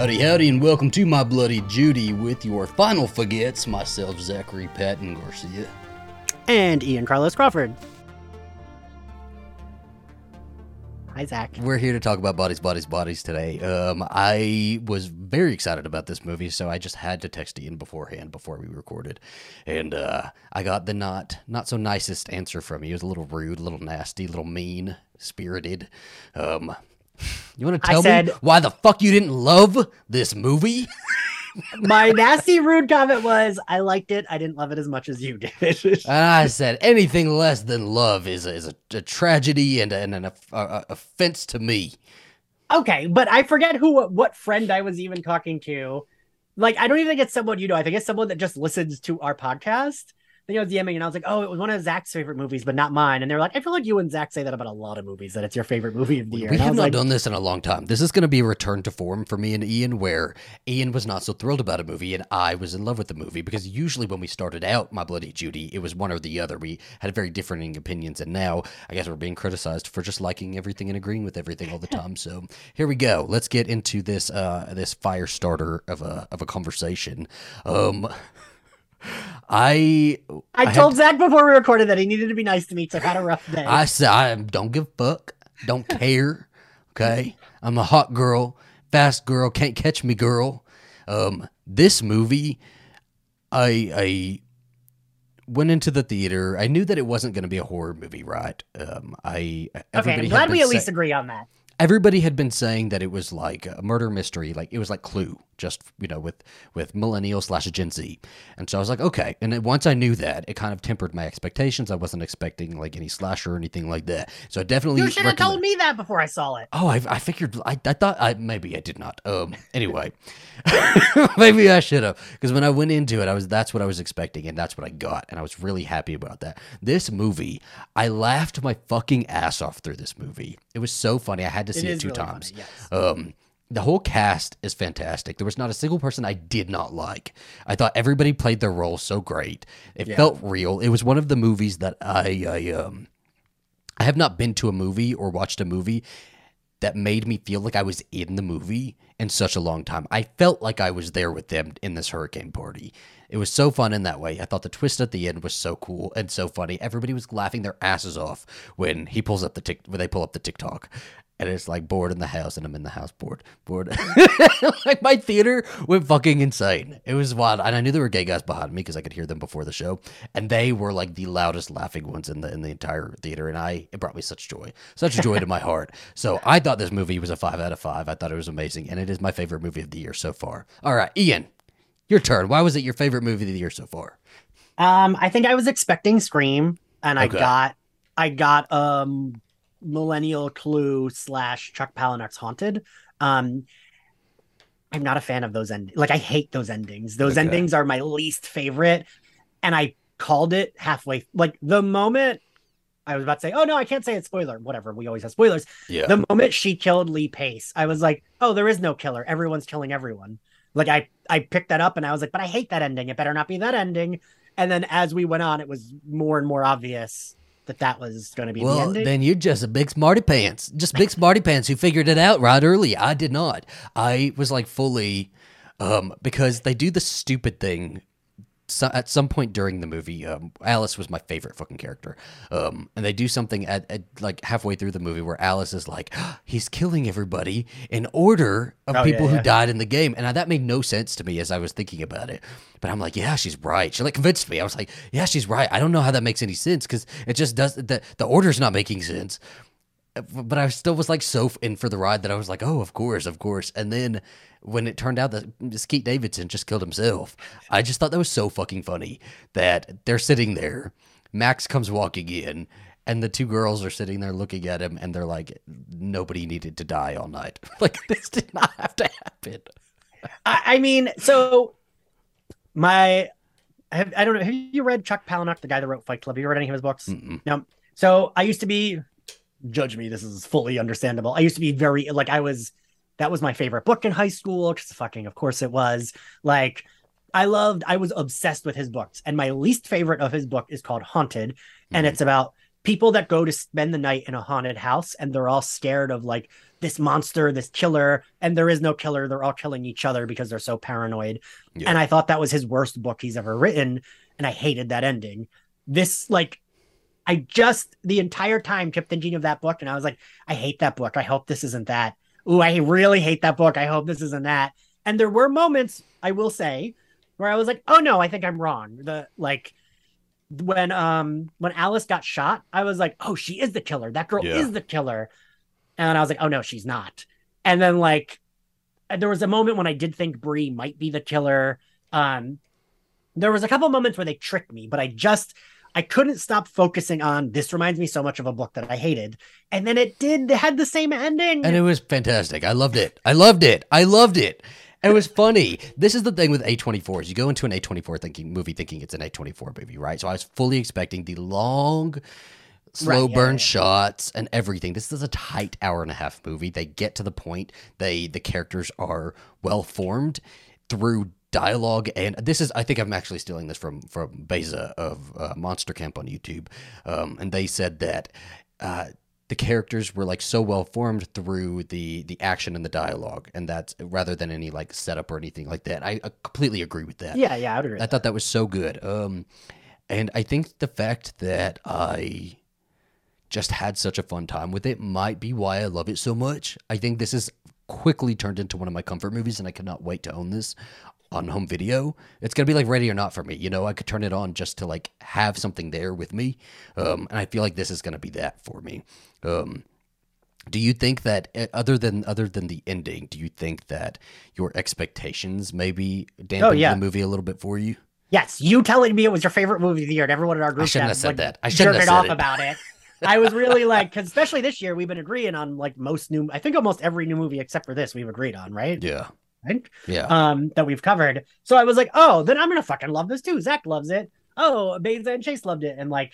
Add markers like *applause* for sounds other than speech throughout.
Howdy, howdy, and welcome to my Bloody Judy with your final forgets, myself, Zachary Patton Garcia. And Ian Carlos Crawford. Hi, Zach. We're here to talk about Bodies, Bodies, Bodies today. Um, I was very excited about this movie, so I just had to text Ian beforehand before we recorded, and uh, I got the not not so nicest answer from you. It was a little rude, a little nasty, a little mean spirited. Um, you want to tell said- me why the fuck you didn't love this movie? *laughs* My nasty, rude comment was I liked it. I didn't love it as much as you did. *laughs* And I said anything less than love is a, is a, a tragedy and, and an off- uh, offense to me. okay, but I forget who, what friend I was even talking to. Like, I don't even think it's someone you know. I think it's someone that just listens to our podcast. I was DMing and I was like, oh, it was one of Zach's favorite movies, but not mine. And they're like, I feel like you and Zach say that about a lot of movies, that it's your favorite movie of the year. We And I have not like, done this in a long time. This is going to be a return to form for me and Ian, where Ian was not so thrilled about a movie and I was in love with the movie. Because usually when we started out My Bloody Judy, it was one or the other. We had very differing opinions, and now I guess we're being criticized for just liking everything and agreeing with everything all the *laughs* time. so here we go. Let's get into this uh, this fire starter of a of a conversation. Um, I I, had- told Zach before we recorded that he needed to be nice to me because I've had a rough day. I said I don't give a fuck, don't care. Okay, I'm a hot girl, fast girl, can't catch me, girl. Um, this movie, I I went into the theater. I knew that it wasn't going to be a horror movie, right? Um, I okay, everybody I'm glad we at sa- least agree on that. everybody had been saying that it was like a murder mystery, like it was like Clue, just you know, with with millennial slash Gen Z. And so I was like, okay. And then once I knew that, it kind of tempered my expectations. I wasn't expecting like any slasher or anything like that. So I definitely You should have told me that before I saw it. Oh, I, I figured. I, I thought I maybe I did not. Um. Anyway, *laughs* maybe I should have because when I went into it, I was that's what I was expecting, and that's what I got, and I was really happy about that. This movie, I laughed my fucking ass off through this movie. It was so funny. I had to see it two really funny, times. yes. Um. The whole cast is fantastic. There was not a single person I did not like. I thought everybody played their role so great. It Yeah. felt real. It was one of the movies that I, I um I have not been to a movie or watched a movie that made me feel like I was in the movie in such a long time. I felt like I was there with them in this hurricane party. It was so fun in that way. I thought the twist at the end was so cool and so funny. Everybody was laughing their asses off when he pulls up the tick when they pull up the TikTok. And it's like bored in the house, and I'm in the house bored, bored. *laughs* like my theater went fucking insane. It was wild, and I knew there were gay guys behind me because I could hear them before the show, and they were like the loudest laughing ones in the in the entire theater. And I it brought me such joy, such joy to my *laughs* heart. So I thought this movie was a five out of five. I thought it was amazing, and it is my favorite movie of the year so far. All right, Ian, your turn. Why was it your favorite movie of the year so far? Um, I think I was expecting Scream, and I got, I got um, Millennial Clue slash Chuck Palahniuk's Haunted. Um, I'm not a fan of those endings. Like I hate those endings. Those Okay. endings are my least favorite, and I called it halfway. Like the moment I was about to say, "Oh no, I can't say it's spoiler." Whatever. We always have spoilers. Yeah, The moment she killed Lee Pace, I was like, "Oh, there is no killer. Everyone's killing everyone." Like I, I picked that up and I was like, "But I hate that ending. It better not be that ending." And then as we went on, it was more and more obvious that that was going to be the Well, ending. then you're just a big smarty pants. Just big smarty pants who figured it out right early. I did not. I was like fully, um, because they do the stupid thing. So at some point during the movie, um, Alice was my favorite fucking character. Um, and they do something at, at like halfway through the movie where Alice is like, *gasps* he's killing everybody in order of Oh, yeah, people who died in the game. And that made no sense to me as I was thinking about it. But I'm like, yeah, she's right. She like convinced me. I was like, yeah, she's right. I don't know how that makes any sense because it just does. The the order's not making sense. But I still was like so in for the ride that I was like, oh, of course, of course. And then when it turned out that Pete Davidson just killed himself, I just thought that was so fucking funny that they're sitting there. Max comes walking in, and the two girls are sitting there looking at him, and they're like, nobody needed to die all night. *laughs* like this did not have to happen. I, I mean, so my, have, I don't know. Have you read Chuck Palahniuk, the guy that wrote Fight Club? Have you read any of his books? Mm-mm. No. So I used to be, judge me, this is fully understandable. I used to be very, like, I was, that was my favorite book in high school, because fucking, of course it was. Like, I loved, I was obsessed with his books. And my least favorite of his book is called Haunted. And Mhm. it's about people that go to spend the night in a haunted house and they're all scared of like this monster, this killer, and there is no killer. They're all killing each other because they're so paranoid. Yeah. And I thought that was his worst book he's ever written. And I hated that ending. This, like, I just the entire time kept thinking of that book, and I was like, I hate that book. I hope this isn't that. Ooh, I really hate that book. I hope this isn't that. And there were moments, I will say, where I was like, oh no, I think I'm wrong. The like when um when Alice got shot, I was like, oh, she is the killer. That girl Yeah. is the killer. And I was like, oh no, she's not. And then like there was a moment when I did think Bree might be the killer. Um there was a couple moments where they tricked me, but I just I couldn't stop focusing on this reminds me so much of a book that I hated. And then it did it had the same ending. And it was fantastic. I loved it. I loved it. I loved it. It was funny. This is the thing with A24 is you go into an A24 thinking movie thinking it's an A24 movie, right? So I was fully expecting the long slow Right, yeah, burn yeah. shots and everything. This is a tight hour and a half movie. They get to the point. They the characters are well formed through dialogue and this is I think I'm actually stealing this from from Beza of uh, Monster Camp on YouTube. Um, and they said that uh, the characters were like so well formed through the the action and the dialogue and that's rather than any like setup or anything like that. I, I completely agree with that. yeah, yeah, I would agree. I thought that was so good. Um, and I think the fact that I just had such a fun time with it might be why I love it so much. I think this is quickly turned into one of my comfort movies, and I cannot wait to own this on home video. It's gonna be like Ready or Not for me. You know, I could turn it on just to like have something there with me, um, and I feel like this is gonna be that for me. Um, do you think that uh, other than other than the ending, do you think that your expectations maybe dampened yeah. the movie a little bit for you? Yes, you telling me it was your favorite movie of the year, and everyone in our group shouldn't chat have said that. I shouldn't have said off it. about it. I was really like, because especially this year, we've been agreeing on like most new. I think almost every new movie except for this, we've agreed on, right? Yeah, Right? yeah. Um, that we've covered. So I was like, oh, then I'm gonna fucking love this too. Zach loves it. Oh, Beza and Chase loved it, and like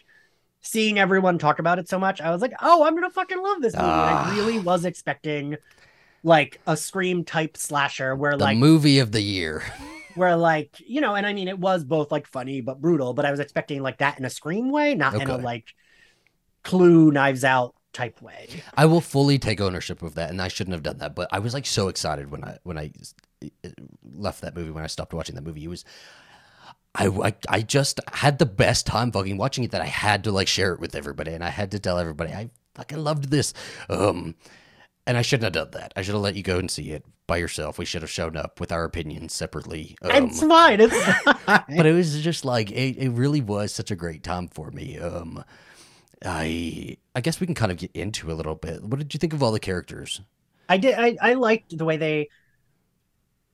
seeing everyone talk about it so much, I was like, oh, I'm gonna fucking love this movie. And Ah. I really was expecting like a scream type slasher where the like movie of the year. where like you know and i mean it was both like funny but brutal but i was expecting like that in a scream way not in a like clue knives out type way I will fully take ownership of that, and I shouldn't have done that. But I was like so excited when I when I uh, left that movie when I stopped watching that movie. It was. I, I, I just had the best time fucking watching it that I had to like share it with everybody and I had to tell everybody I fucking loved this. Um and I shouldn't have done that. I should have let you go and see it by yourself. We should have shown up with our opinions separately. Um, it's fine it's fine. *laughs* but it was just like it, it really was such a great time for me um i i guess we can kind of get into a little bit. What did you think of all the characters? I did I, I liked the way they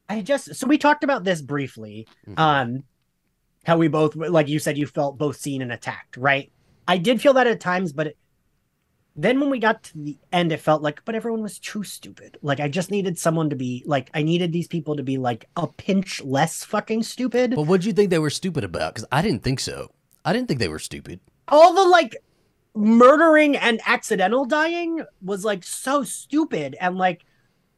i just so we talked about this briefly Mhm. um how we both like you said you felt both seen and attacked right? I did feel that at times but it, then when we got to the end it felt like but everyone was too stupid. Like i just needed someone to be like i needed these people to be like a pinch less fucking stupid. But what did you think they were stupid about? Because i didn't think so. I didn't think they were stupid. All the like murdering and accidental dying was like so stupid and like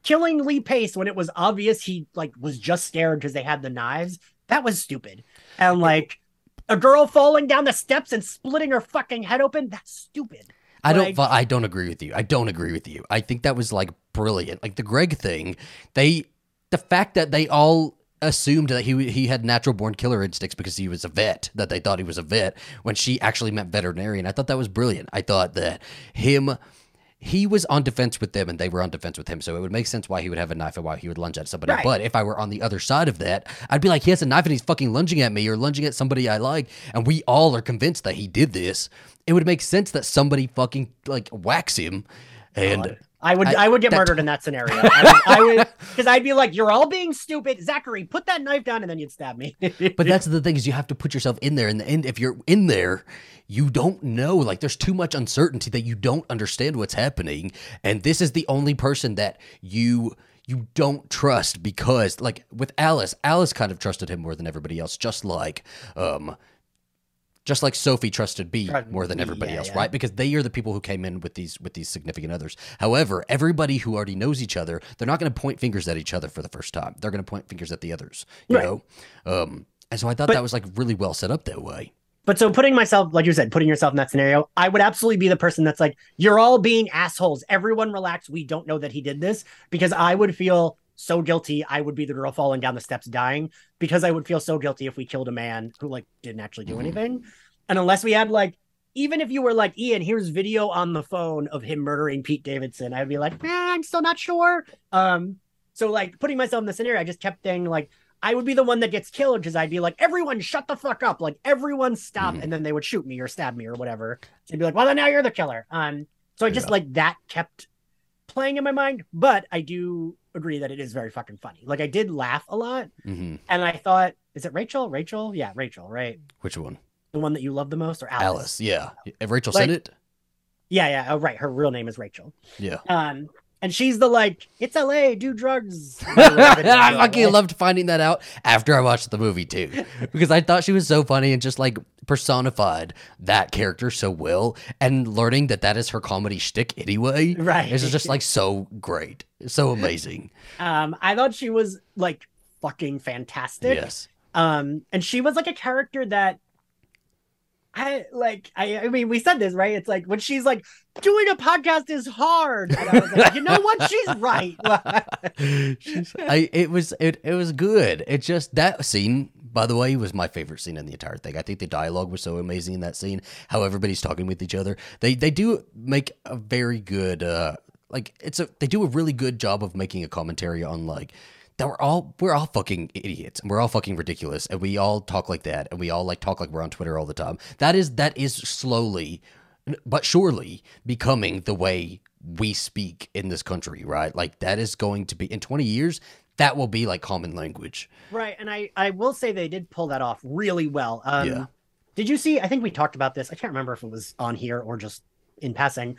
killing Lee Pace when it was obvious he like was just scared because they had the knives that was stupid and like a girl falling down the steps and splitting her fucking head open that's stupid I don't. I don't agree with you. I don't agree with you. I think that was like brilliant. Like the Greg thing. They, the fact that they all assumed that he he had natural born killer instincts because he was a vet. That they thought he was a vet when she actually meant veterinarian. I thought that was brilliant. I thought that him. He was on defense with them and they were on defense with him. So it would make sense why he would have a knife and why he would lunge at somebody. Right. But if I were on the other side of that, I'd be like, he has a knife and he's fucking lunging at me or lunging at somebody I like. And we all are convinced that he did this. It would make sense that somebody fucking like whacks him. And God. I would I- I, would get murdered in that scenario. *laughs* I would, I would because I'd be like, "You're all being stupid, Zachary. Put that knife down," and then you'd stab me. *laughs* But that's the thing is you have to put yourself in there, and and if you're in there, you don't know. Like there's too much uncertainty that you don't understand what's happening, and this is the only person that you you don't trust because like with Alice, Alice kind of trusted him more than everybody else, just like um. Just like Sophie trusted B more than everybody yeah, else, yeah. right? Because they are the people who came in with these with these significant others. However, everybody who already knows each other, they're not going to point fingers at each other for the first time. They're going to point fingers at the others, you Right. know. Um, and so I thought But- that was like really well set up that way. But so putting myself, like you said, putting yourself in that scenario, I would absolutely be the person that's like, you're all being assholes. Everyone relax. We don't know that he did this because I would feel so guilty. I would be the girl falling down the steps dying because I would feel so guilty if we killed a man who like didn't actually do Mhm. anything. And unless we had like, even if you were like, Ian, here's video on the phone of him murdering Pete Davidson, I'd be like, eh, I'm still not sure. Um, so like putting myself in the scenario, I just kept thinking like, I would be the one that gets killed because I'd be like, everyone shut the fuck up. Like everyone stop. Mhm. And then they would shoot me or stab me or whatever. So I'd be like, well, then now you're the killer. Um, so I just Yeah. like that kept playing in my mind. But I do agree that it is very fucking funny. Like I did laugh a lot. hmm And I thought, is it Rachel? Rachel? Yeah, Rachel, right? Which one? The one that you love the most or Alice? Alice. Yeah. If Rachel Like- said it. Yeah, yeah. Oh, right. Her real name is Rachel. Yeah. Um, and she's the like, it's LA, do drugs. *laughs* I fucking *laughs* loved finding that out after I watched the movie too, *laughs* because I thought she was so funny and just like personified that character so well, and learning that that is her comedy shtick anyway. Right. It's just like so great, so amazing. Um, I thought she was like fucking fantastic. Yes. Um, and she was like a character that I like. I, I mean, we said this right. It's like when she's like doing a podcast is hard. And I was like, you know what? She's right. *laughs* She's- I it was it it was good. It just that scene, by the way, was my favorite scene in the entire thing. I think the dialogue was so amazing in that scene. How everybody's talking with each other. They they do make a very good uh like it's a they do a really good job of making a commentary on like that we're all we're all fucking idiots and we're all fucking ridiculous and we all talk like that and we all like talk like we're on Twitter all the time. That is that is slowly but surely becoming the way we speak in this country, right? Like that is going to be in 20 years that will be like common language. right. And I I will say they did pull that off really well. Um, Yeah. Did you see? I think we talked about this. I can't remember if it was on here or just in passing.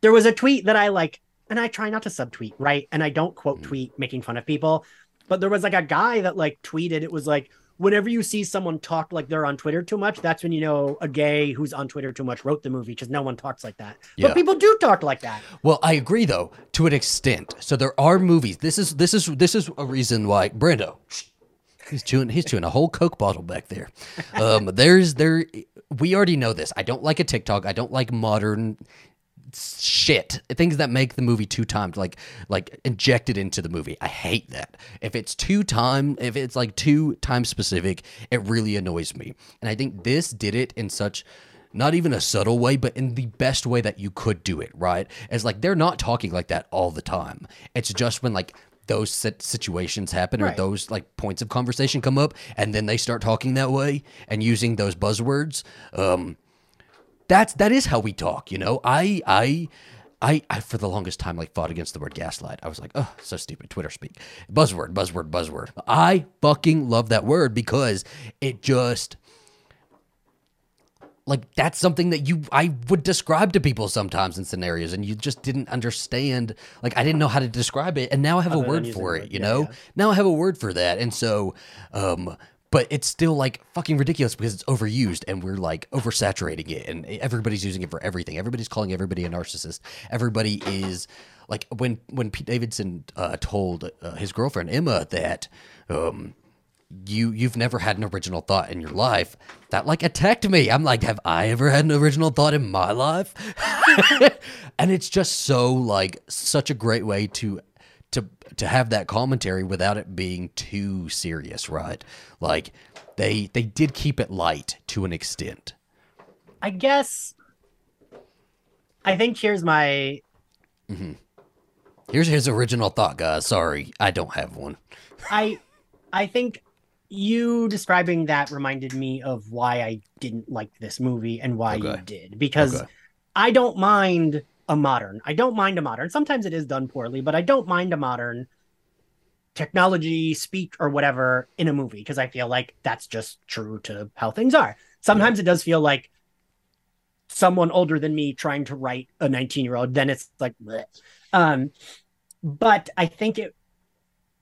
There was a tweet that I like, and I try not to subtweet, right? And I don't quote Mm. tweet making fun of people, but there was like a guy that like tweeted. It was like, whenever you see someone talk like they're on Twitter too much, that's when you know a gay who's on Twitter too much wrote the movie because no one talks like that. Yeah. But people do talk like that. Well, I agree though to an extent. So there are movies. This is this is this is a reason why Brando. He's chewing. He's chewing a whole Coke bottle back there. Um, there's there. We already know this. I don't like a TikTok. I don't like modern shit. Things that make the movie two times, like like injected into the movie. I hate that. If it's two time, if it's like two time specific, it really annoys me. And I think this did it in such not even a subtle way, but in the best way that you could do it, right? As like they're not talking like that all the time. It's just when like those situations happen or Right. those like points of conversation come up and then they start talking that way and using those buzzwords. Um that's that is how we talk, you know. I I I, I for the longest time like fought against the word gaslight. I was like, oh, so stupid. Twitter speak. Buzzword, buzzword, buzzword. I fucking love that word because it just like that's something that you I would describe to people sometimes in scenarios and you just didn't understand like I didn't know how to describe it and now I have Other a word for it, you yeah, know? yeah. Now I have a word for that. And so um but it's still like fucking ridiculous because it's overused and we're like oversaturating it and everybody's using it for everything. Everybody's calling everybody a narcissist. Everybody is like when when Pete Davidson uh, told uh, his girlfriend Emma that um you you've never had an original thought in your life that like attacked me i'm like have i ever had an original thought in my life *laughs* and it's just so like such a great way to to to have that commentary without it being too serious right? Like they they did keep it light to an extent. I guess. I think here's my mm-hmm. here's his original thought guys. Sorry i don't have one. I I think you describing that reminded me of why I didn't like this movie and why you did because Okay. I don't mind a modern. I don't mind a modern. Sometimes it is done poorly, but I don't mind a modern technology, speak or whatever in a movie because I feel like that's just true to how things are. Sometimes it does feel like someone older than me trying to write a 19 year old then it's like bleh. um but I think it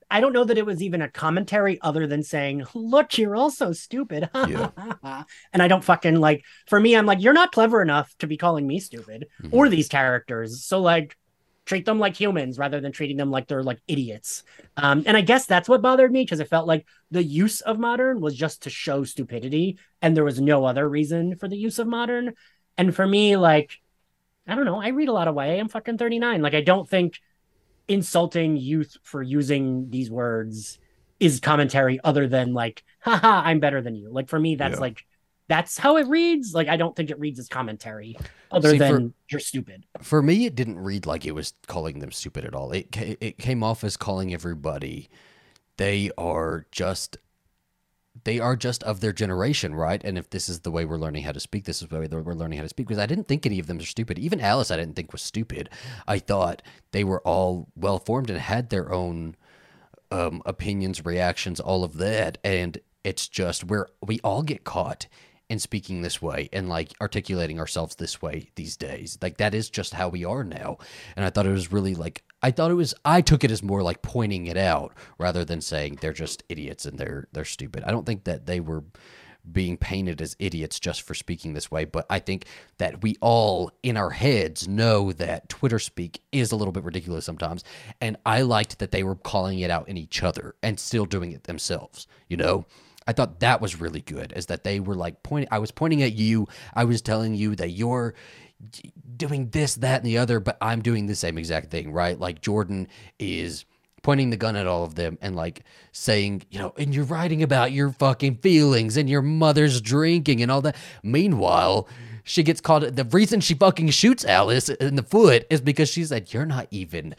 I don't know that it was even a commentary other than saying, "Look, you're also stupid." Yeah. *laughs* and I don't fucking like. For me, I'm like, you're not clever enough to be calling me stupid Mhm. or these characters. So like, treat them like humans rather than treating them like they're like idiots. Um, and I guess that's what bothered me because it felt like the use of modern was just to show stupidity, and there was no other reason for the use of modern. And for me, like, I don't know, I read a lot of YA. I'm fucking 39. Like, I don't think insulting youth for using these words is commentary other than like, haha, I'm better than you. Like for me, that's Yeah. like that's how it reads. Like I don't think it reads as commentary other See, for- than you're stupid. For me, it didn't read like it was calling them stupid at all. It it came off as calling everybody they are just they are just of their generation, right? And if this is the way we're learning how to speak, this is the way we're learning how to speak. Because I didn't think any of them are stupid. Even Alice, I didn't think was stupid. I thought they were all well formed and had their own um, opinions, reactions, all of that. And it's just where we all get caught in speaking this way and like articulating ourselves this way these days. Like that is just how we are now. And I thought it was really like I thought it was I took it as more like pointing it out rather than saying they're just idiots and they're they're stupid. I don't think that they were being painted as idiots just for speaking this way, but I think that we all in our heads know that Twitter speak is a little bit ridiculous sometimes. And I liked that they were calling it out in each other and still doing it themselves, you know? I thought that was really good, is that they were like pointing, I was pointing at you, I was telling you that you're doing this, that, and the other, but I'm doing the same exact thing, right? Like Jordan is pointing the gun at all of them and like saying, you know, and you're writing about your fucking feelings and your mother's drinking and all that. Meanwhile, she gets called. The reason she fucking shoots Alice in the foot is because she said, You're not even.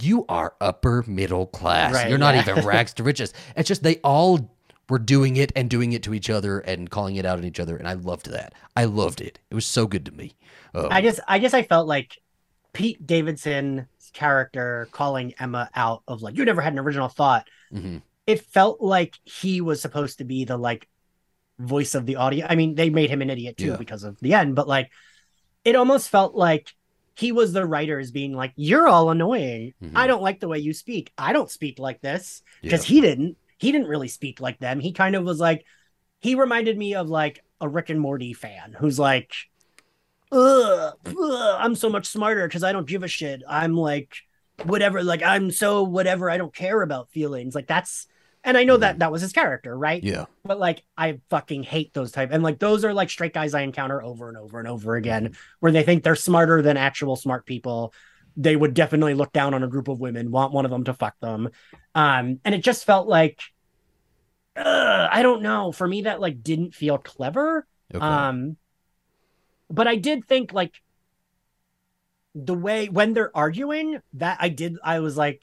You are upper middle class. Right, You're not yeah. even rags to riches. It's just they all were doing it and doing it to each other and calling it out on each other. And I loved that. I loved it. It was so good to me. Um, I just I guess I felt like Pete Davidson's character calling Emma out of like you never had an original thought. mhm. It felt like he was supposed to be the like voice of the audience. I mean, they made him an idiot too Yeah. because of the end, but like it almost felt like he was the writers being like, "You're all annoying. Mhm. I don't like the way you speak. I don't speak like this." because Yeah. he didn't he didn't really speak like them. He kind of was like he reminded me of like a rick and morty fan who's like ugh, ugh, i'm so much smarter because i don't give a shit. I'm like whatever like i'm so whatever i don't care about feelings. Like that's and i know that mm-hmm. that was his character right? Yeah. but like i fucking hate those type and like those are like straight guys i encounter over and over and over again mm-hmm. where they think they're smarter than actual smart people they would definitely look down on a group of women want one of them to fuck them. Um and it just felt like uh, i don't know. For me that like didn't feel clever. Okay. um but i did think like the way when they're arguing that i did i was like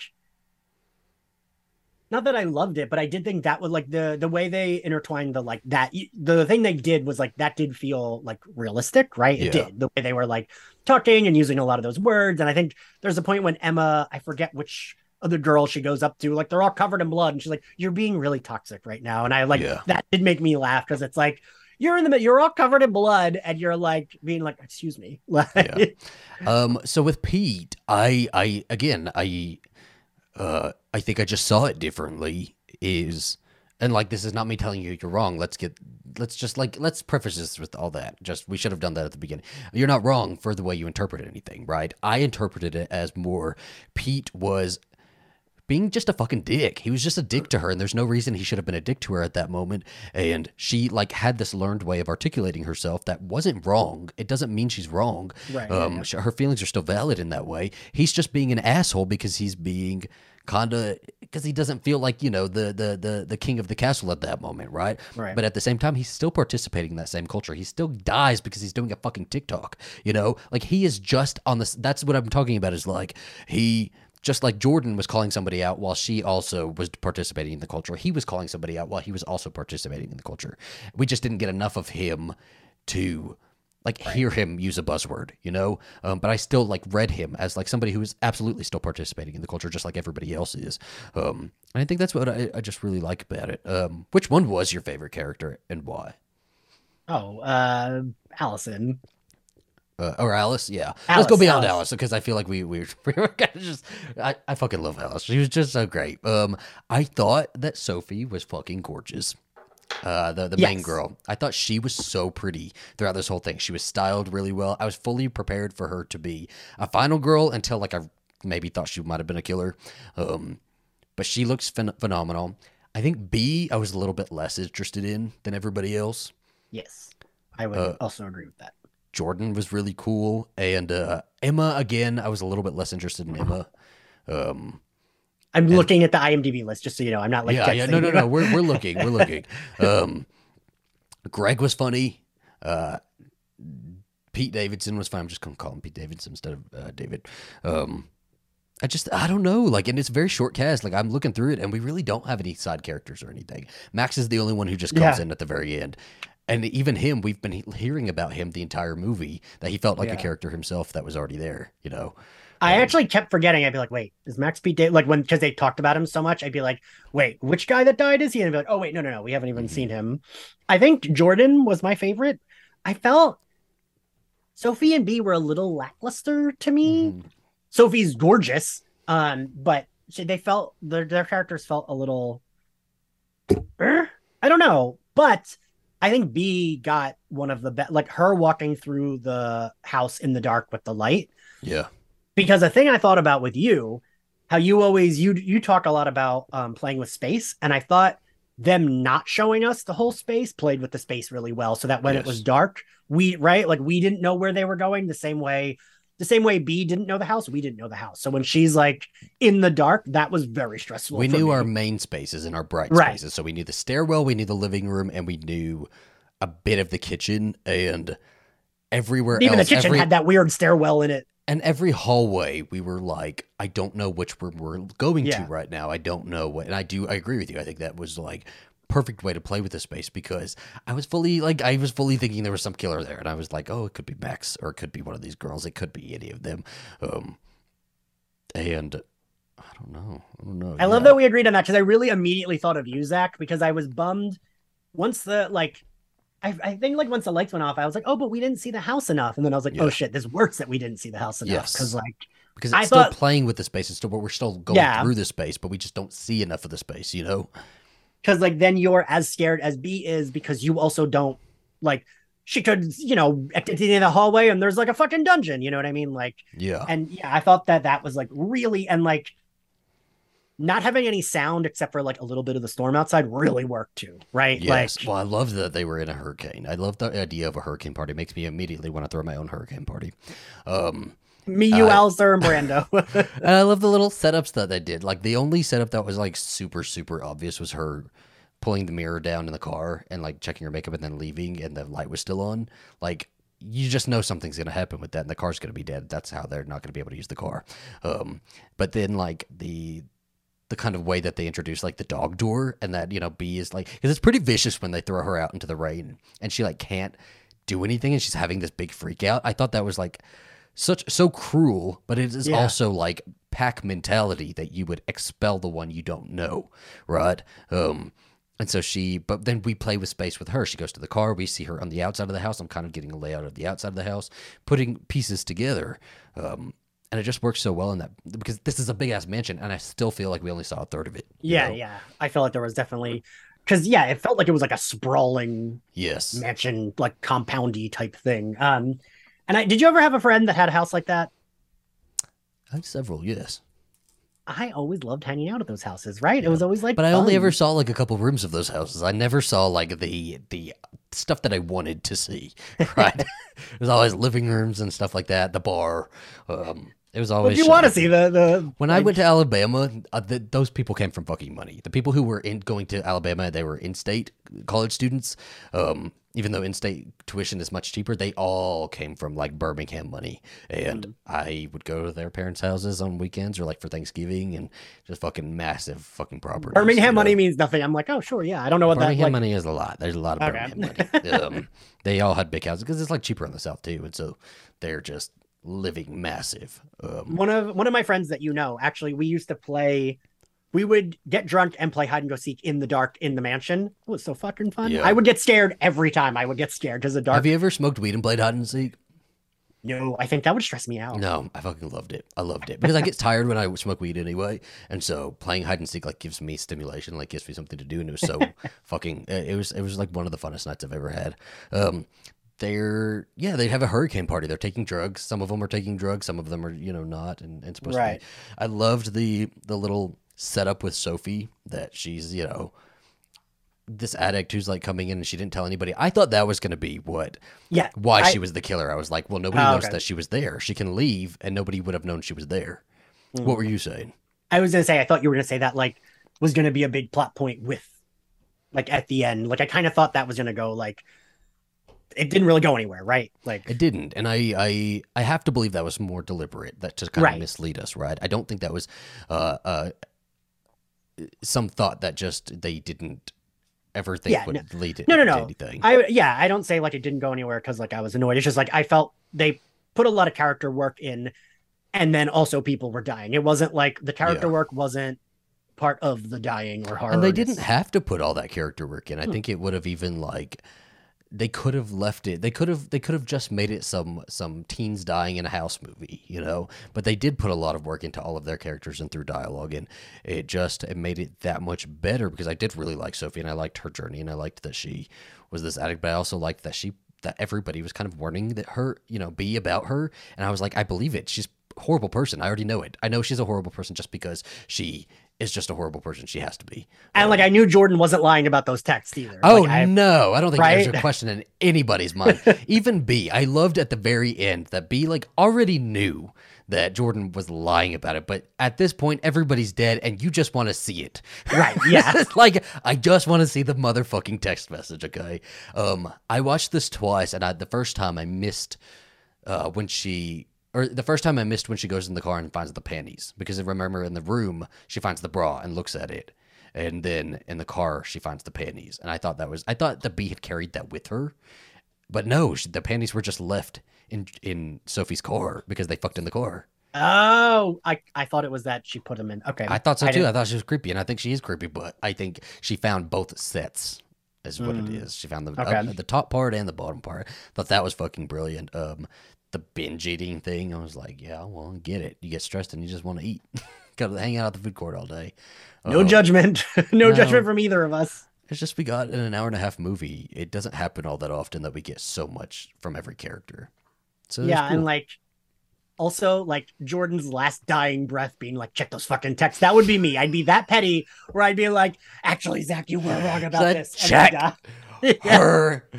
not that I loved it, but I did think that was like the the way they intertwined the like that the thing they did was like that did feel like realistic, right? It Yeah. did the way they were like talking and using a lot of those words. And I think there's a point when Emma, I forget which other girl she goes up to, like they're all covered in blood, and she's like, "You're being really toxic right now." And I like Yeah. that did make me laugh because it's like you're in the you're all covered in blood, and you're like being like, "Excuse me." Like, *laughs* Yeah. Um, so with Pete, I, I again, I, uh, I think I just saw it differently. Is and like this is not me telling you you're wrong. Let's get, let's just like let's preface this with all that. Just we should have done that at the beginning. You're not wrong for the way you interpret anything, right? I interpreted it as more Pete was being just a fucking dick. He was just a dick to her, and there's no reason he should have been a dick to her at that moment. And she like had this learned way of articulating herself that wasn't wrong. It doesn't mean she's wrong. Right, Um, yeah. her feelings are still valid in that way. He's just being an asshole because he's being kind of because he doesn't feel like you know the, the the the king of the castle at that moment, right? Right. But at the same time, he's still participating in that same culture. He still dies because he's doing a fucking TikTok. You know, like he is just on this. That's what I'm talking about. Is like he just like Jordan was calling somebody out while she also was participating in the culture. He was calling somebody out while he was also participating in the culture. We just didn't get enough of him to like hear him use a buzzword, you know. Um, but I still like read him as like somebody who is absolutely still participating in the culture, just like everybody else is. Um, and I think that's what I, I just really like about it. Um, which one was your favorite character and why? oh, uh, Allison. Uh, or Alice, yeah. Let's Alice, go beyond Alice. Alice because I feel like we we, *laughs* we were kind of just. I, I fucking love Alice. She was just so great. Um, I thought that Sophie was fucking gorgeous. Uh, the the main girl. I thought she was so pretty throughout this whole thing. She was styled really well. I was fully prepared for her to be a final girl until like I maybe thought she might have been a killer. Um, but she looks phen- phenomenal. I think B, I was a little bit less interested in than everybody else. Yes, I would Uh, also agree with that. Jordan was really cool, and uh, Emma again, I was a little bit less interested in Emma. Um, I'm looking at the IMDb list just so you know. I'm not like yeah, yeah, no, no, no. We're we're looking, we're looking. Um, Greg was funny. Uh, Pete Davidson was fine. I'm just gonna call him Pete Davidson instead of uh, David. Um, I just I don't know. Like, and it's very short cast. Like I'm looking through it, and we really don't have any side characters or anything. Max is the only one who just comes Yeah. in at the very end. And even him, we've been hearing about him the entire movie. That he felt like a character himself that was already there. You know, I Um, actually kept forgetting. I'd be like, wait, is Max Pete David like when because they talked about him so much? I'd be like, wait, which guy that died is he? And I'd be like, oh wait, no, no, no, we haven't even Mhm. seen him. I think Jordan was my favorite. I felt Sophie and B were a little lackluster to me. Mhm. Sophie's gorgeous, um, but she, they felt their their characters felt a little. *sniffs* I don't know, but I think B got one of the best. Like her walking through the house in the dark with the light yeah, because the thing I thought about with you, how you always you you talk a lot about um, playing with space, and I thought them not showing us the whole space played with the space really well, so that when it was dark, we right like we didn't know where they were going the same way. The same way B didn't know the house, we didn't know the house. So when she's like in the dark, that was very stressful. we knew me. our main spaces and our bright Right. spaces. So we knew the stairwell, we knew the living room, and we knew a bit of the kitchen and everywhere even the kitchen every, had that weird stairwell in it. and every hallway, we were like, I don't know which room we're going Yeah. to right now. I don't know what. And I do, I agree with you. I think that was like perfect way to play with the space because I was fully like I was fully thinking there was some killer there, and I was like, oh, it could be Max or it could be one of these girls. It could be any of them. Um, and I don't know. I don't know. I love that we agreed on that because I really immediately thought of you, Zach, because I was bummed once the like I, I think like once the lights went off, I was like, oh, but we didn't see the house enough. And then I was like, Yeah. oh shit, this works that we didn't see the house enough. Yes. Because like because it's I still thought- playing with the space. It's still, we're still going Yeah. through the space, but we just don't see enough of the space. You know? Because like then you're as scared as B is because you also don't like she could, you know, at the the hallway and there's like a fucking dungeon, you know what I mean? Like Yeah. and yeah, I thought that that was like really and like not having any sound except for like a little bit of the storm outside really worked too, right? Yes. Like well, I love that they were in a hurricane. I love the idea of a hurricane party. It makes me immediately want to throw my own hurricane party. Um, me, you, Uh, Alistair, and Brando. *laughs* and I love the little setups that they did. Like the only setup that was like super super obvious was her pulling the mirror down in the car and like checking her makeup and then leaving, and the light was still on. Like you just know something's gonna happen with that, and the car's gonna be dead. That's how they're not gonna be able to use the car. Um, but then like the the kind of way that they introduce like the dog door and that you know B is like because it's pretty vicious when they throw her out into the rain and she like can't do anything and she's having this big freak out. I thought that was like such so cruel, but it is Yeah. also like pack mentality that you would expel the one you don't know, right? Um, and so she, but then we play with space with her. She goes to the car. We see her on the outside of the house. I'm kind of getting a layout of the outside of the house, putting pieces together. Um, and it just works so well in that because this is a big ass mansion, and I still feel like we only saw a third of it. yeah, know? yeah. I feel like there was definitely because yeah, it felt like it was like a sprawling Yes. mansion, like compoundy type thing. Um, and I did you ever have a friend that had a house like that? I had several, yes. I always loved hanging out at those houses, right? It was always like, But I only ever saw like a couple rooms of those houses. I never saw like the the stuff that I wanted to see. *laughs* Right? There's always living rooms and stuff like that. The bar. Um, it was always. if you want to see the the When I went to Alabama, uh, the, those people came from fucking money. The people who were in going to Alabama, they were in-state college students. Um, even though in-state tuition is much cheaper, they all came from like Birmingham money. And Mm. I would go to their parents' houses on weekends or like for Thanksgiving, and just fucking massive fucking property. Birmingham you know? money means nothing. I'm like, oh sure, yeah. I don't know what Birmingham that like. money is a lot. There's a lot of Okay. Birmingham money. *laughs* Um, they all had big houses because it's like cheaper in the south too, and so they're just living massive. Um, One of one of my friends that you know, actually, we used to play. We would get drunk and play hide and go seek in the dark in the mansion. It was so fucking fun. Yeah. I would get scared every time. I would get scared because the dark. have you ever smoked weed and played hide and seek? no, I think that would stress me out. No, I fucking loved it. I loved it because I get tired when I smoke weed anyway, and so playing hide and seek like gives me stimulation, like gives me something to do, and it was so *laughs* fucking. It was it was like one of the funnest nights I've ever had. Um, they're yeah they have a hurricane party they're taking drugs some of them are taking drugs some of them are you know not and, and supposed Right. to be i loved the the little setup with sophie that she's you know this addict who's like coming in and she didn't tell anybody i thought that was going to be what Yeah. why I- she was the killer i was like well nobody Oh, knows okay. that she was there she can leave and nobody would have known she was there Hmm. what were you saying I was gonna say I thought you were gonna say that like was gonna be a big plot point with like at the end. Like I kind of thought that was gonna go like it didn't really go anywhere, right? Like It didn't, and I I I have to believe that was more deliberate. That to kind Right. of mislead us, right? I don't think that was uh uh some thought that just they didn't ever think Yeah, would lead it No, no, to no. anything. I yeah, I don't say like it didn't go anywhere because like I was annoyed. It's just like I felt they put a lot of character work in, and then also people were dying. It wasn't like the character Yeah. work wasn't part of the dying or horror. and they didn't have to put all that character work in. I Hmm. think it would have even like they could have left it. They could have they could have just made it some some teens dying in a house movie, you know. But they did put a lot of work into all of their characters and through dialogue, and it just it made it that much better because I did really like Sophie and I liked her journey and I liked that she was this addict, but I also liked that she that everybody was kind of warning that her, you know, be about her, and I was like, I believe it. She's horrible person. I already know it. I know she's a horrible person just because she is just a horrible person. She has to be. And like I knew Jordan wasn't lying about those texts either. Oh Like, I, no, I don't think there's Right? a *laughs* question in anybody's mind. *laughs* Even B, I loved at the very end that B like already knew that Jordan was lying about it, but at this point everybody's dead and you just want to see it. Right, *laughs* yeah. Like I just want to see the motherfucking text message, okay? Um I watched this twice and I the first time I missed uh when she or the first time I missed when she goes in the car and finds the panties because I remember in the room she finds the bra and looks at it, and then in the car she finds the panties, and I thought that was I thought the bee had carried that with her, but no, she, the panties were just left in in Sophie's car because they fucked in the car. oh, I I thought it was that she put them in. Okay, I thought so too. didn't- I thought she was creepy, and I think she is creepy, but I think she found both sets. Is what it Mm. is. She found the Okay. up- the top part and the bottom part. Thought that was fucking brilliant. Um, the binge eating thing. I was like, yeah, well, I get it. You get stressed and you just want to eat. *laughs* Got to hang out at the food court all day. No Uh, judgment, *laughs* no, No. judgment from either of us. It's just we got in an hour and a half movie. It doesn't happen all that often that we get so much from every character. So yeah, cool. and like also like Jordan's last dying breath being like, check those fucking texts. That would be me. I'd be that petty where I'd be like, actually, Zach, you were wrong about this. Check. Then *laughs* die. Yeah, her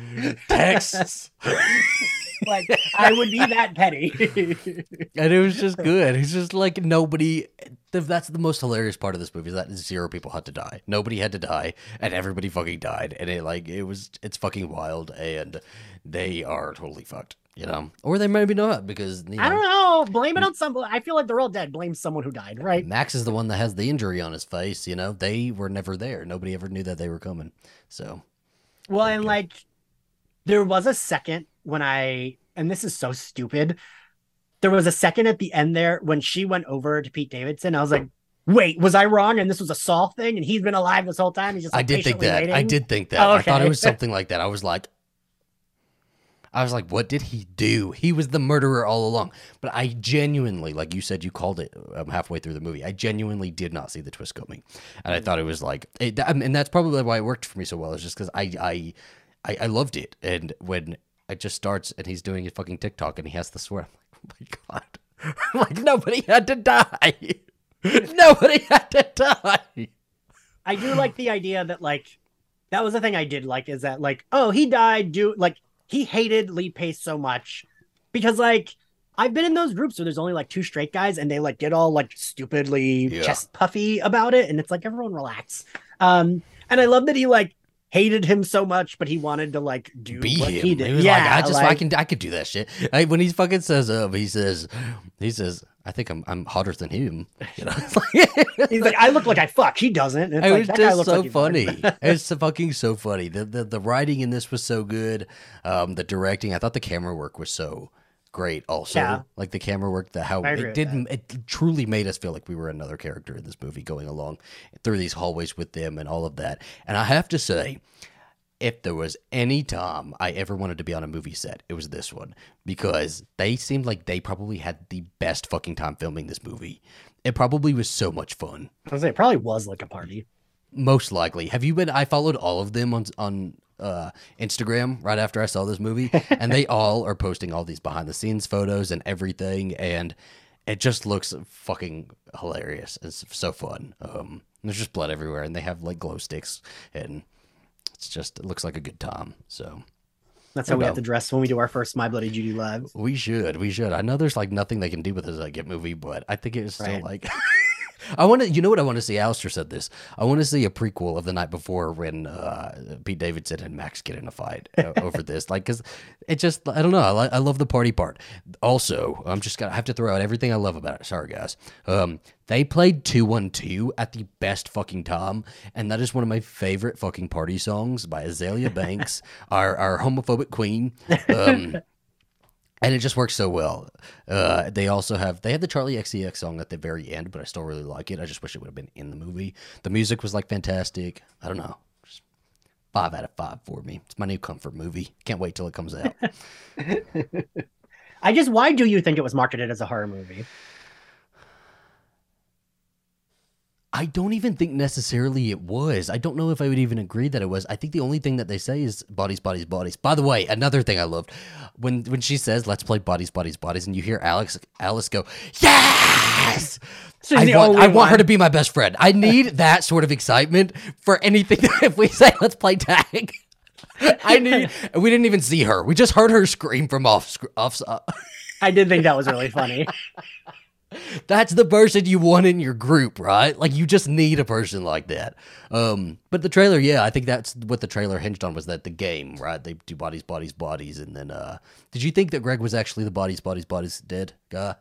texts. *laughs* like I would be that petty. *laughs* and it was just good. It's just like nobody. That's the most hilarious part of this movie is that zero people had to die. Nobody had to die, and everybody fucking died. And it like it was it's fucking wild, and they are totally fucked. You know, or they maybe not because you know, I don't know. Blame it on some. I feel like they're all dead. Blame someone who died, right? Max is the one that has the injury on his face. You know, they were never there. Nobody ever knew that they were coming. So Well, and Okay. like there was a second when I and this is so stupid. There was a second at the end there when she went over to Pete Davidson. I was like, wait, was I wrong? And this was a Saw thing, and he's been alive this whole time. He's just I did think that. I did think that. Oh, I thought it was something like that. I was like, I was like, what did he do? He was the murderer all along. But I genuinely, like you said, you called it um, halfway through the movie. I genuinely did not see the twist coming, and I thought it was like, it, and that's probably why it worked for me so well. Is just because I, I, I, I loved it, and when it just starts and he's doing a fucking TikTok and he has to swear, I'm like, oh my god, *laughs* like nobody had to die. *laughs* Nobody had to die. I do like the idea that like that was the thing I did like is that like oh he died do like he hated Lee Pace so much because like I've been in those groups where there's only like two straight guys and they like get all like stupidly Yeah. chest puffy about it and it's like everyone relax. Um and I love that he like hated him so much but he wanted to like do be what him. he did. was yeah, like, I just I can I could do that shit. Like, when he fucking says um, he says he says I think I'm I'm hotter than him. You know, *laughs* He's like, I look like I fuck. He doesn't. It's it like, was that just so like funny. *laughs* it's so fucking so funny. The, the the writing in this was so good. Um, the directing, I thought the camera work was so great. Also, Yeah. like the camera work, the how it did that. it truly made us feel like we were another character in this movie, going along through these hallways with them and all of that. And I have to say, if there was any time I ever wanted to be on a movie set, it was this one because they seemed like they probably had the best fucking time filming this movie. It probably was so much fun. I was like, it probably was like a party. Most likely. Have you been? I followed all of them on on uh, Instagram right after I saw this movie, *laughs* and they all are posting all these behind the scenes photos and everything, and it just looks fucking hilarious. It's so fun. Um, there's just blood everywhere, and they have like glow sticks, and it's just it looks like a good time. So That's how we have to dress when we do our first My Bloody Judy live. we should, we should. I know there's like nothing they can do with this like Get movie, but I think it's still Right. like. *laughs* I want to. You know what I want to see? Alistair said this. I want to see a prequel of the night before when uh, Pete Davidson and Max get in a fight uh, *laughs* over this. Like, cause it just. I don't know. I, li- I love the party part. Also, I'm just gonna I have to throw out everything I love about it. Sorry, guys. Um, they played two one two at the best fucking time, and that is one of my favorite fucking party songs by Azealia Banks, *laughs* our our homophobic queen. Um, and it just works so well. Uh, they also have they have the Charli XCX song at the very end, but I still really like it. I just wish it would have been in the movie. The music was like fantastic. I don't know, just five out of five for me. It's my new comfort movie. Can't wait till it comes out. *laughs* I just, why do you think it was marketed as a horror movie? I don't even think necessarily it was. I don't know if I would even agree that it was. I think the only thing that they say is bodies, bodies, bodies. By the way, another thing I loved when when she says "Let's play bodies, bodies, bodies," and you hear Alex Alice go "Yes." She's I want, I want her to be my best friend. I need *laughs* that sort of excitement for anything. *laughs* if we say "Let's play tag," *laughs* I need. We didn't even see her. We just heard her scream from off. off uh, I did think that was really funny. That's the person you want in your group, right? Like you just need a person like that. Um, but the trailer, yeah, I think that's what the trailer hinged on was that the game, right? They do bodies, bodies, bodies, and then uh, did you think that Greg was actually the bodies, bodies, bodies dead guy?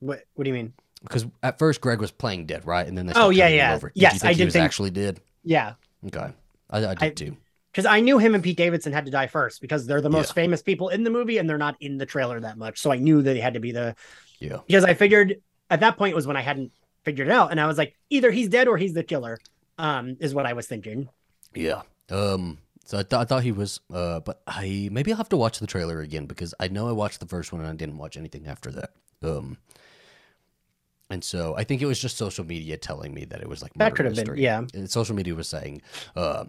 What, what do you mean? Because at first Greg was playing dead, right? And then they said, Oh, yeah, yeah. Over. Did Yes, you think I he did was think- actually dead. Yeah. Okay, I, I did I- too. Because I knew him and Pete Davidson had to die first because they're the most Yeah. famous people in the movie and they're not in the trailer that much. So I knew that they had to be the Yeah, because I figured at that point was when I hadn't figured it out, and I was like, either he's dead or he's the killer. Um, is what I was thinking. yeah. Um, so I, th- I thought he was, uh, but I maybe I'll have to watch the trailer again because I know I watched the first one and I didn't watch anything after that. Um, and so I think it was just social media telling me that it was like That could have been, yeah. And social media was saying, uh,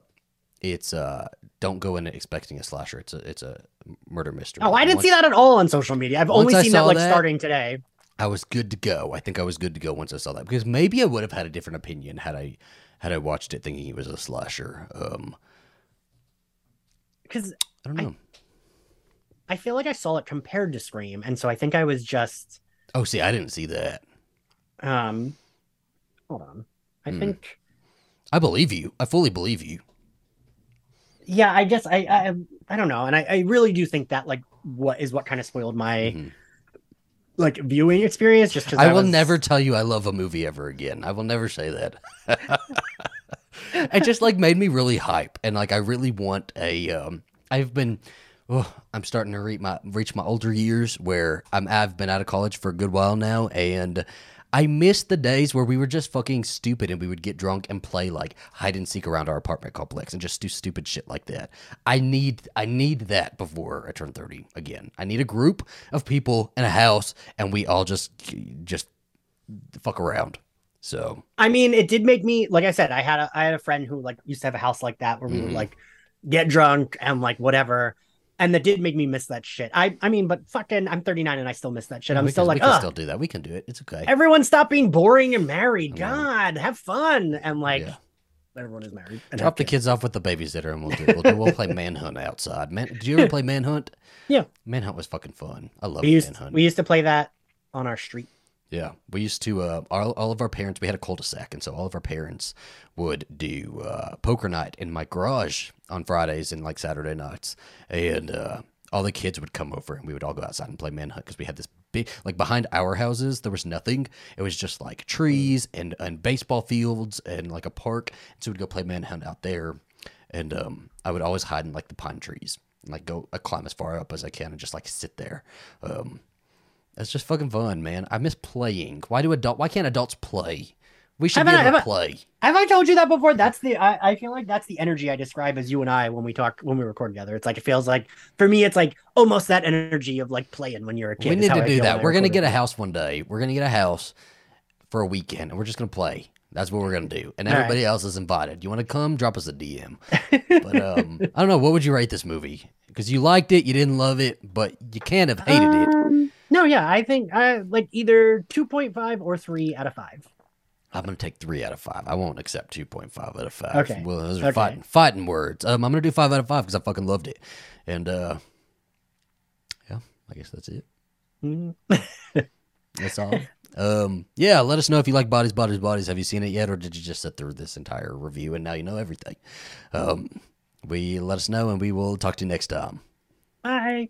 it's uh, don't go in expecting a slasher. It's a it's a murder mystery. Oh, I didn't Once- see that at all on social media. I've only seen that like that- starting today. I was good to go. I think I was good to go once I saw that because maybe I would have had a different opinion had I had I watched it thinking it was a slasher. Um, Because I don't know. I feel like I saw it compared to Scream, and so I think I was just oh, see, I didn't see that. um. Hold on, I Hmm. think I believe you. I fully believe you. Yeah. I guess I I I don't know, and I, I really do think that like what is what kind of spoiled my Mhm. like viewing experience. Just because I will never tell you I love a movie ever again. I will never say that. *laughs* it just like made me really hype, and like I really want a. Um, I've been. Oh, I'm starting to reach my reach my older years where I'm. I've been out of college for a good while now, and I miss the days where we were just fucking stupid and we would get drunk and play like hide and seek around our apartment complex and just do stupid shit like that. I need I need that before I turn 30 again. I need a group of people in a house and we all just just fuck around. So I mean, it did make me like I said. I had a I had a friend who like used to have a house like that where we would Mhm. like get drunk and like whatever. And that did make me miss that shit. I I mean, but fucking, I'm 39 and I still miss that shit. I'm still can, like, we can Ugh, still do that. We can do it. It's okay. everyone stop being boring and married. I know. God, have fun. And like, Yeah. everyone is married. and Drop the have kids off with the babysitter and we'll do we'll, do, we'll play Manhunt outside. Man, did you ever play Manhunt? Yeah. Manhunt was fucking fun. I love We used Manhunt. we used to play that on our street. Yeah, we used to. Uh, all, all of our parents. We had a cul-de-sac, and so all of our parents would do uh, poker night in my garage on Fridays and like Saturday nights, and uh, all the kids would come over, and we would all go outside and play manhunt because we had this big, like behind our houses, there was nothing. It was just like trees and and baseball fields and like a park, and so we'd go play manhunt out there, and um, I would always hide in like the pine trees and like go climb as far up as I can and just like sit there. Um, it's just fucking fun, man. I miss playing. Why do adult? Why can't adults play? We should Haven't be I- able to play. Have I told you that before? That's the I, I feel like that's the energy I describe as you and I when we talk when we record together. It's like it feels like for me it's like almost that energy of like playing when you're a kid. we need to I do that. We're gonna get a house one day. We're gonna get a house for a weekend, and we're just gonna play. That's what we're gonna do, and All right. everybody else is invited. You want to come? Drop us a DM. *laughs* but um, I don't know. What would you rate this movie? Because you liked it, you didn't love it, but you can't have hated it. Um, No, yeah, I think uh, like either 2.5 or 3 out of 5. I'm gonna take three out of five. I won't accept two point five out of five. Okay. Well, those are Okay. fighting fighting words. Um, I'm gonna do five out of five because I fucking loved it, and uh, yeah, I guess that's it. Mhm. *laughs* That's all. Um, yeah, let us know if you like Bodies, Bodies, Bodies. Have you seen it yet, or did you just sit through this entire review and now you know everything? Um, we let us know, and we will talk to you next time. Bye.